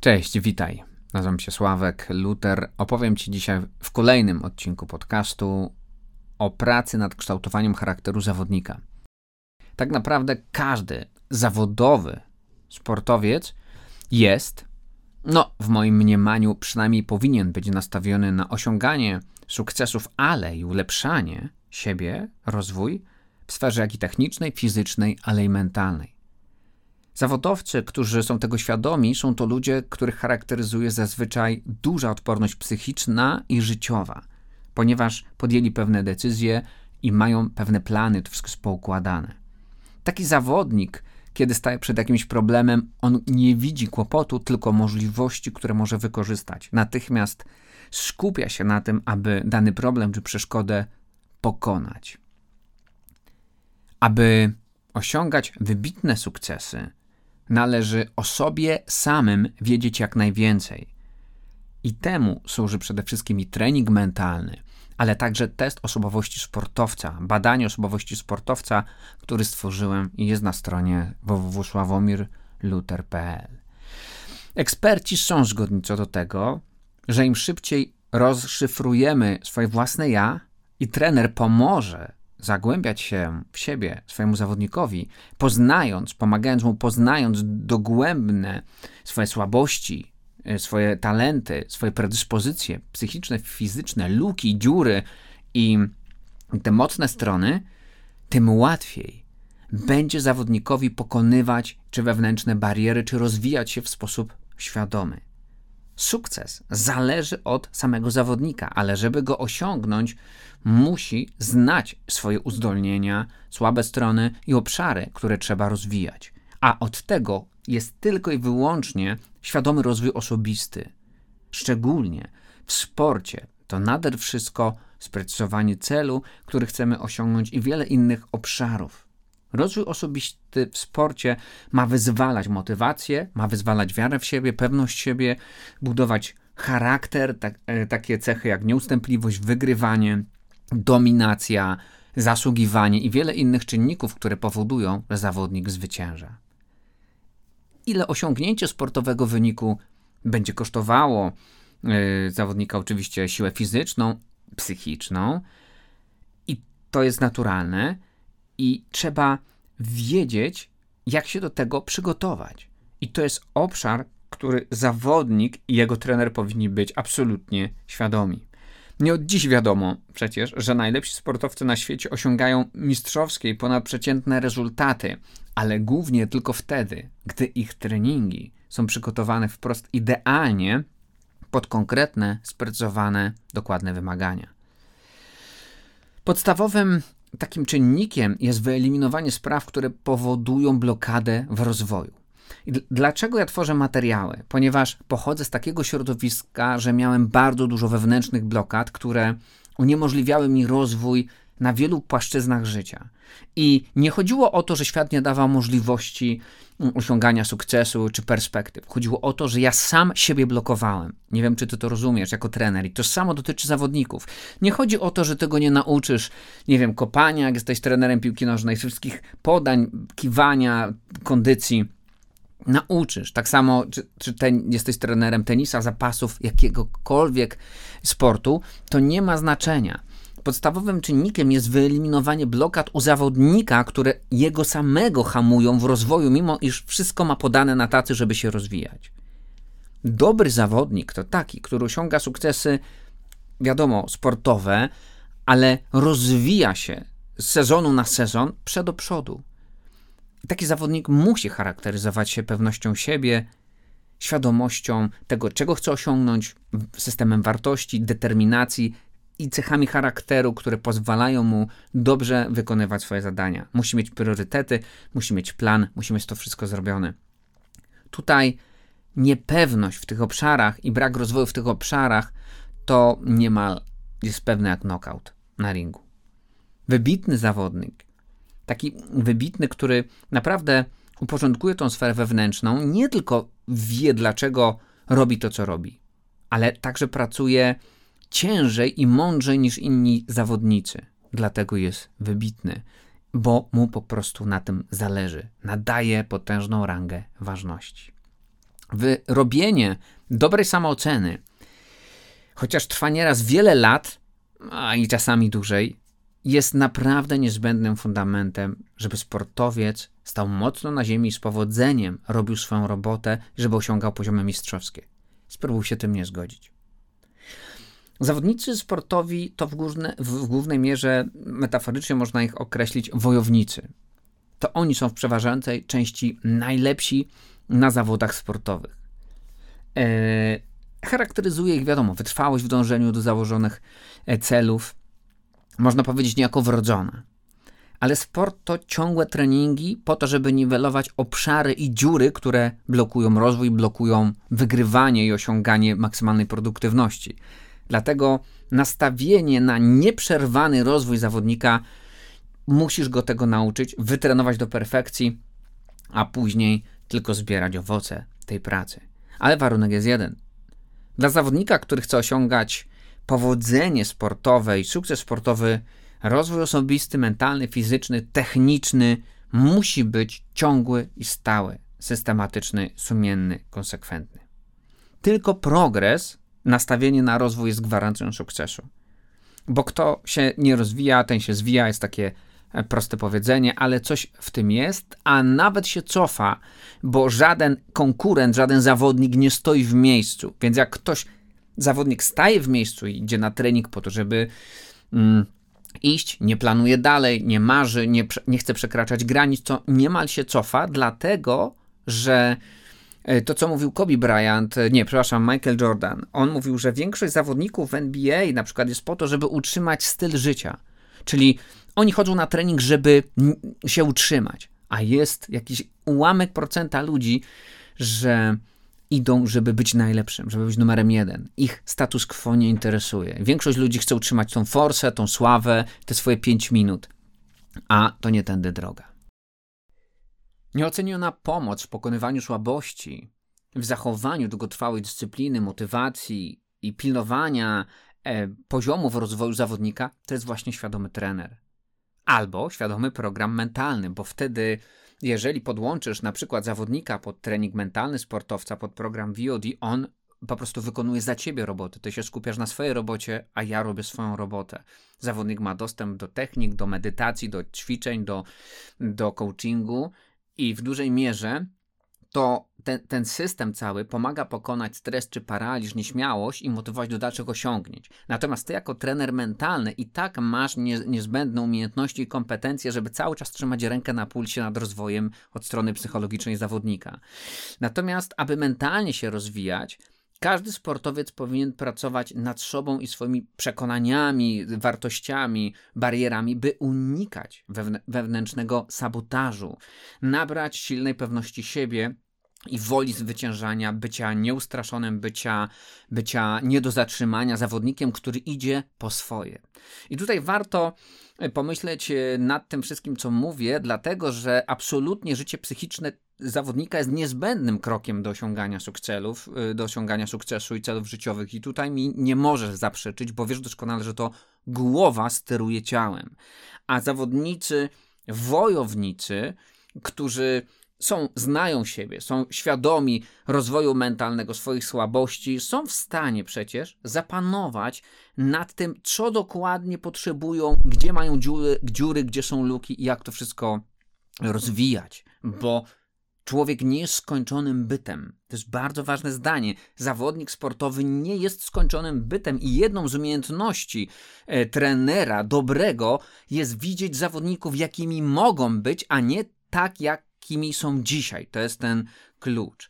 Cześć, witaj. Nazywam się Sławek Luter. Opowiem Ci dzisiaj w kolejnym odcinku podcastu o pracy nad kształtowaniem charakteru zawodnika. Tak naprawdę każdy zawodowy sportowiec jest, no w moim mniemaniu przynajmniej powinien być nastawiony na osiąganie sukcesów, ale i ulepszanie siebie, rozwój w sferze jak i technicznej, fizycznej, ale i mentalnej. Zawodowcy, którzy są tego świadomi, są to ludzie, których charakteryzuje zazwyczaj duża odporność psychiczna i życiowa, ponieważ podjęli pewne decyzje i mają pewne plany, to wszystko poukładane. Taki zawodnik, kiedy staje przed jakimś problemem, on nie widzi kłopotu, tylko możliwości, które może wykorzystać. Natychmiast skupia się na tym, aby dany problem czy przeszkodę pokonać. Aby osiągać wybitne sukcesy, należy o sobie samym wiedzieć jak najwięcej. I temu służy przede wszystkim i trening mentalny, ale także test osobowości sportowca, badanie osobowości sportowca, który stworzyłem i jest na stronie www.sławomirluter.pl. Eksperci są zgodni co do tego, że im szybciej rozszyfrujemy swoje własne ja i trener pomoże zagłębiać się w siebie swojemu zawodnikowi, poznając, pomagając mu, poznając dogłębne swoje słabości, e, swoje talenty, swoje predyspozycje psychiczne, fizyczne, luki, dziury i te mocne strony, tym łatwiej będzie zawodnikowi pokonywać czy wewnętrzne bariery, czy rozwijać się w sposób świadomy. Sukces zależy od samego zawodnika, ale żeby go osiągnąć, musi znać swoje uzdolnienia, słabe strony i obszary, które trzeba rozwijać. A od tego jest tylko i wyłącznie świadomy rozwój osobisty. Szczególnie w sporcie to nader wszystko sprecyzowanie celu, który chcemy osiągnąć i wiele innych obszarów. Rozwój osobisty w sporcie ma wyzwalać motywację, ma wyzwalać wiarę w siebie, pewność siebie, budować charakter, tak, e, takie cechy jak nieustępliwość, wygrywanie, dominacja, zasługiwanie i wiele innych czynników, które powodują, że zawodnik zwycięża. Ile osiągnięcie sportowego wyniku będzie kosztowało yy, zawodnika, oczywiście siłę fizyczną, psychiczną, i to jest naturalne, i trzeba wiedzieć, jak się do tego przygotować. I to jest obszar, który zawodnik i jego trener powinni być absolutnie świadomi. Nie od dziś wiadomo przecież, że najlepsi sportowcy na świecie osiągają mistrzowskie i ponadprzeciętne rezultaty, ale głównie tylko wtedy, gdy ich treningi są przygotowane wprost idealnie pod konkretne, sprecyzowane, dokładne wymagania. Podstawowym takim czynnikiem jest wyeliminowanie spraw, które powodują blokadę w rozwoju. I dlaczego ja tworzę materiały? Ponieważ pochodzę z takiego środowiska, że miałem bardzo dużo wewnętrznych blokad, które uniemożliwiały mi rozwój na wielu płaszczyznach życia. I nie chodziło o to, że świat nie dawał możliwości mm, osiągania sukcesu czy perspektyw. Chodziło o to, że ja sam siebie blokowałem. Nie wiem, czy ty to rozumiesz jako trener, i to samo dotyczy zawodników. Nie chodzi o to, że tego nie nauczysz, nie wiem, kopania, jak jesteś trenerem piłki nożnej, wszystkich podań, kiwania, kondycji nauczysz. Tak samo, czy, czy ten, jesteś trenerem tenisa, zapasów, jakiegokolwiek sportu, to nie ma znaczenia. Podstawowym czynnikiem jest wyeliminowanie blokad u zawodnika, które jego samego hamują w rozwoju, mimo iż wszystko ma podane na tacy, żeby się rozwijać. Dobry zawodnik to taki, który osiąga sukcesy, wiadomo, sportowe, ale rozwija się z sezonu na sezon przed do przodu. Taki zawodnik musi charakteryzować się pewnością siebie, świadomością tego, czego chce osiągnąć, systemem wartości, determinacji i cechami charakteru, które pozwalają mu dobrze wykonywać swoje zadania. Musi mieć priorytety, musi mieć plan, musi mieć to wszystko zrobione. Tutaj niepewność w tych obszarach i brak rozwoju w tych obszarach to niemal jest pewne jak knockout na ringu. Wybitny zawodnik taki wybitny, który naprawdę uporządkuje tą sferę wewnętrzną, nie tylko wie, dlaczego robi to, co robi, ale także pracuje ciężej i mądrzej niż inni zawodnicy. Dlatego jest wybitny, bo mu po prostu na tym zależy. Nadaje potężną rangę ważności. Wyrobienie dobrej samooceny, chociaż trwa nieraz wiele lat, a i czasami dłużej, jest naprawdę niezbędnym fundamentem, żeby sportowiec stał mocno na ziemi i z powodzeniem robił swoją robotę, żeby osiągał poziomy mistrzowskie. Spróbuj się tym nie zgodzić. Zawodnicy sportowi to w, główne, w głównej mierze metaforycznie można ich określić wojownicy. To oni są w przeważającej części najlepsi na zawodach sportowych. E, charakteryzuje ich, wiadomo, wytrwałość w dążeniu do założonych e, celów, można powiedzieć niejako wrodzona. Ale sport to ciągłe treningi po to, żeby niwelować obszary i dziury, które blokują rozwój, blokują wygrywanie i osiąganie maksymalnej produktywności. Dlatego nastawienie na nieprzerwany rozwój zawodnika musisz go tego nauczyć, wytrenować do perfekcji, a później tylko zbierać owoce tej pracy. Ale warunek jest jeden. Dla zawodnika, który chce osiągać powodzenie sportowe i sukces sportowy, rozwój osobisty, mentalny, fizyczny, techniczny musi być ciągły i stały, systematyczny, sumienny, konsekwentny. Tylko progres, nastawienie na rozwój jest gwarancją sukcesu. Bo kto się nie rozwija, ten się zwija, jest takie e, proste powiedzenie, ale coś w tym jest, a nawet się cofa, bo żaden konkurent, żaden zawodnik nie stoi w miejscu. Więc jak ktoś zawodnik staje w miejscu i idzie na trening po to, żeby mm, iść, nie planuje dalej, nie marzy, nie, nie chce przekraczać granic, to niemal się cofa, dlatego że to, co mówił Kobe Bryant, e, nie, przepraszam, Michael Jordan, on mówił, że większość zawodników w NBA na przykład jest po to, żeby utrzymać styl życia. Czyli oni chodzą na trening, żeby się utrzymać, a jest jakiś ułamek procenta ludzi, że idą, żeby być najlepszym, żeby być numerem jeden. Ich status quo nie interesuje. Większość ludzi chce utrzymać tą forsę, tą sławę, te swoje pięć minut. A to nie tędy droga. Nieoceniona pomoc w pokonywaniu słabości, w zachowaniu długotrwałej dyscypliny, motywacji i pilnowania e, poziomów rozwoju zawodnika to jest właśnie świadomy trener. Albo świadomy program mentalny, bo wtedy jeżeli podłączysz na przykład zawodnika pod trening mentalny sportowca, pod program VOD, on po prostu wykonuje za ciebie roboty. Ty się skupiasz na swojej robocie, a ja robię swoją robotę. Zawodnik ma dostęp do technik, do medytacji, do ćwiczeń, do, do coachingu i w dużej mierze to ten, ten system cały pomaga pokonać stres czy paraliż, nieśmiałość i motywować do dalszych osiągnięć. Natomiast ty jako trener mentalny i tak masz nie, niezbędne umiejętności i kompetencje, żeby cały czas trzymać rękę na pulsie nad rozwojem od strony psychologicznej zawodnika. Natomiast aby mentalnie się rozwijać, każdy sportowiec powinien pracować nad sobą i swoimi przekonaniami, wartościami, barierami, by unikać wewnętrznego sabotażu, nabrać silnej pewności siebie i woli zwyciężania, bycia nieustraszonym, bycia, bycia nie do zatrzymania, zawodnikiem, który idzie po swoje. I tutaj warto e, pomyśleć e, nad tym wszystkim, co mówię, dlatego że absolutnie życie psychiczne zawodnika jest niezbędnym krokiem do osiągania sukcesów, e, do osiągania sukcesu i celów życiowych. I tutaj mi nie możesz zaprzeczyć, bo wiesz doskonale, że to głowa steruje ciałem. A zawodnicy, wojownicy, którzy są, znają siebie, są świadomi rozwoju mentalnego, swoich słabości, są w stanie przecież zapanować nad tym, co dokładnie potrzebują, gdzie mają dziury, dziury gdzie są luki i jak to wszystko rozwijać, bo Człowiek nie jest skończonym bytem. To jest bardzo ważne zdanie. Zawodnik sportowy nie jest skończonym bytem i jedną z umiejętności e, trenera dobrego jest widzieć zawodników, jakimi mogą być, a nie tak, jak jakimi są dzisiaj. To jest ten klucz.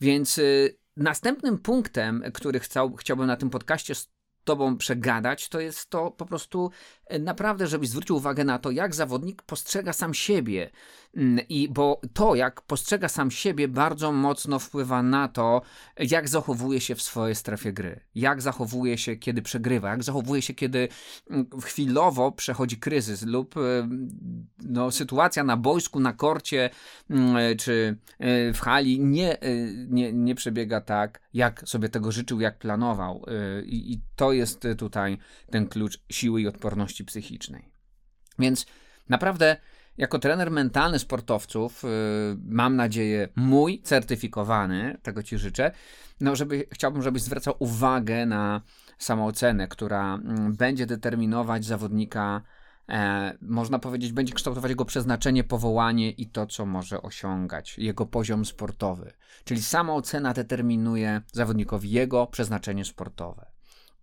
Więc y, następnym punktem, który chciał, chciałbym na tym podcaście Tobą przegadać, to jest to po prostu y, naprawdę, żebyś zwrócił uwagę na to, jak zawodnik postrzega sam siebie, Mm, I bo to, jak postrzega sam siebie, bardzo mocno wpływa na to, jak zachowuje się w swojej strefie gry. Jak zachowuje się, kiedy przegrywa, jak zachowuje się, kiedy mm, chwilowo przechodzi kryzys lub y, no, sytuacja na boisku, na korcie mm, czy y, w hali nie, nie, nie przebiega tak, jak sobie tego życzył, jak planował. I, I to jest tutaj ten klucz siły i odporności psychicznej. Więc naprawdę jako trener mentalny sportowców, y, mam nadzieję, mój, certyfikowany, tego Ci życzę, no żeby, chciałbym, żebyś zwracał uwagę na samoocenę, która mm, będzie determinować zawodnika, e, można powiedzieć, będzie kształtować jego przeznaczenie, powołanie i to, co może osiągać, jego poziom sportowy. Czyli samoocena determinuje zawodnikowi jego przeznaczenie sportowe.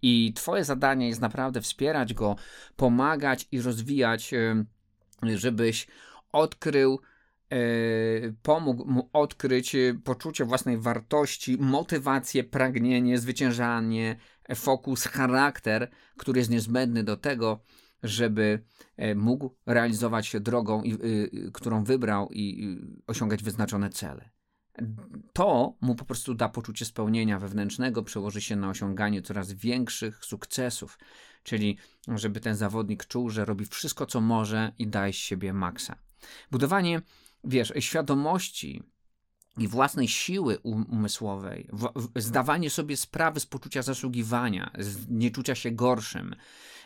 I Twoje zadanie jest naprawdę wspierać go, pomagać i rozwijać, żebyś odkrył, e, pomógł mu odkryć poczucie własnej wartości, motywację, pragnienie, zwyciężanie, fokus, charakter, który jest niezbędny do tego, żeby e, mógł realizować się drogą, którą wybrał i osiągać wyznaczone cele to mu po prostu da poczucie spełnienia wewnętrznego, przełoży się na osiąganie coraz większych sukcesów. Czyli, żeby ten zawodnik czuł, że robi wszystko, co może i daje z siebie maksa. Budowanie, wiesz, świadomości i własnej siły umysłowej, zdawanie sobie sprawy z poczucia zasługiwania, z nieczucia się gorszym,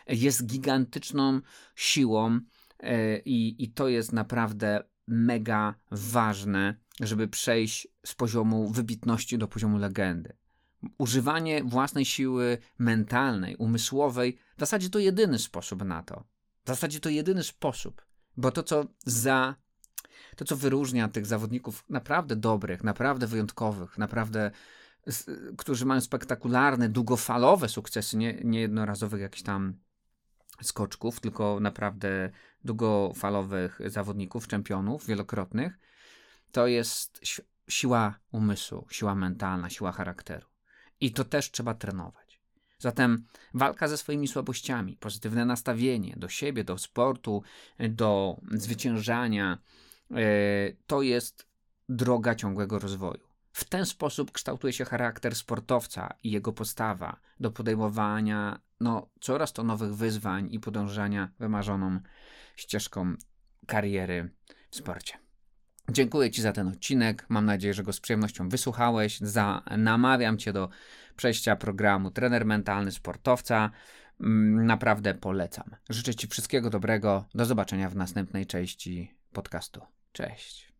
jest gigantyczną siłą e, i to jest naprawdę mega ważne żeby przejść z poziomu wybitności do poziomu legendy. Używanie własnej siły mentalnej, umysłowej, w zasadzie to jedyny sposób na to. W zasadzie to jedyny sposób, bo to, co za. To, co wyróżnia tych zawodników naprawdę dobrych, naprawdę wyjątkowych, naprawdę, którzy mają spektakularne, długofalowe sukcesy, nie, nie jednorazowych jakichś tam skoczków, tylko naprawdę długofalowych zawodników, czempionów wielokrotnych, to jest siła umysłu, siła mentalna, siła charakteru. I to też trzeba trenować. Zatem walka ze swoimi słabościami, pozytywne nastawienie do siebie, do sportu, do zwyciężania, e, to jest droga ciągłego rozwoju. W ten sposób kształtuje się charakter sportowca i jego postawa do podejmowania no, coraz to nowych wyzwań i podążania wymarzoną ścieżką kariery w sporcie. Dziękuję Ci za ten odcinek. Mam nadzieję, że go z przyjemnością wysłuchałeś. Za, namawiam Cię do przejścia programu Trener Mentalny Sportowca. Mm, naprawdę polecam. Życzę Ci wszystkiego dobrego. Do zobaczenia w następnej części podcastu. Cześć.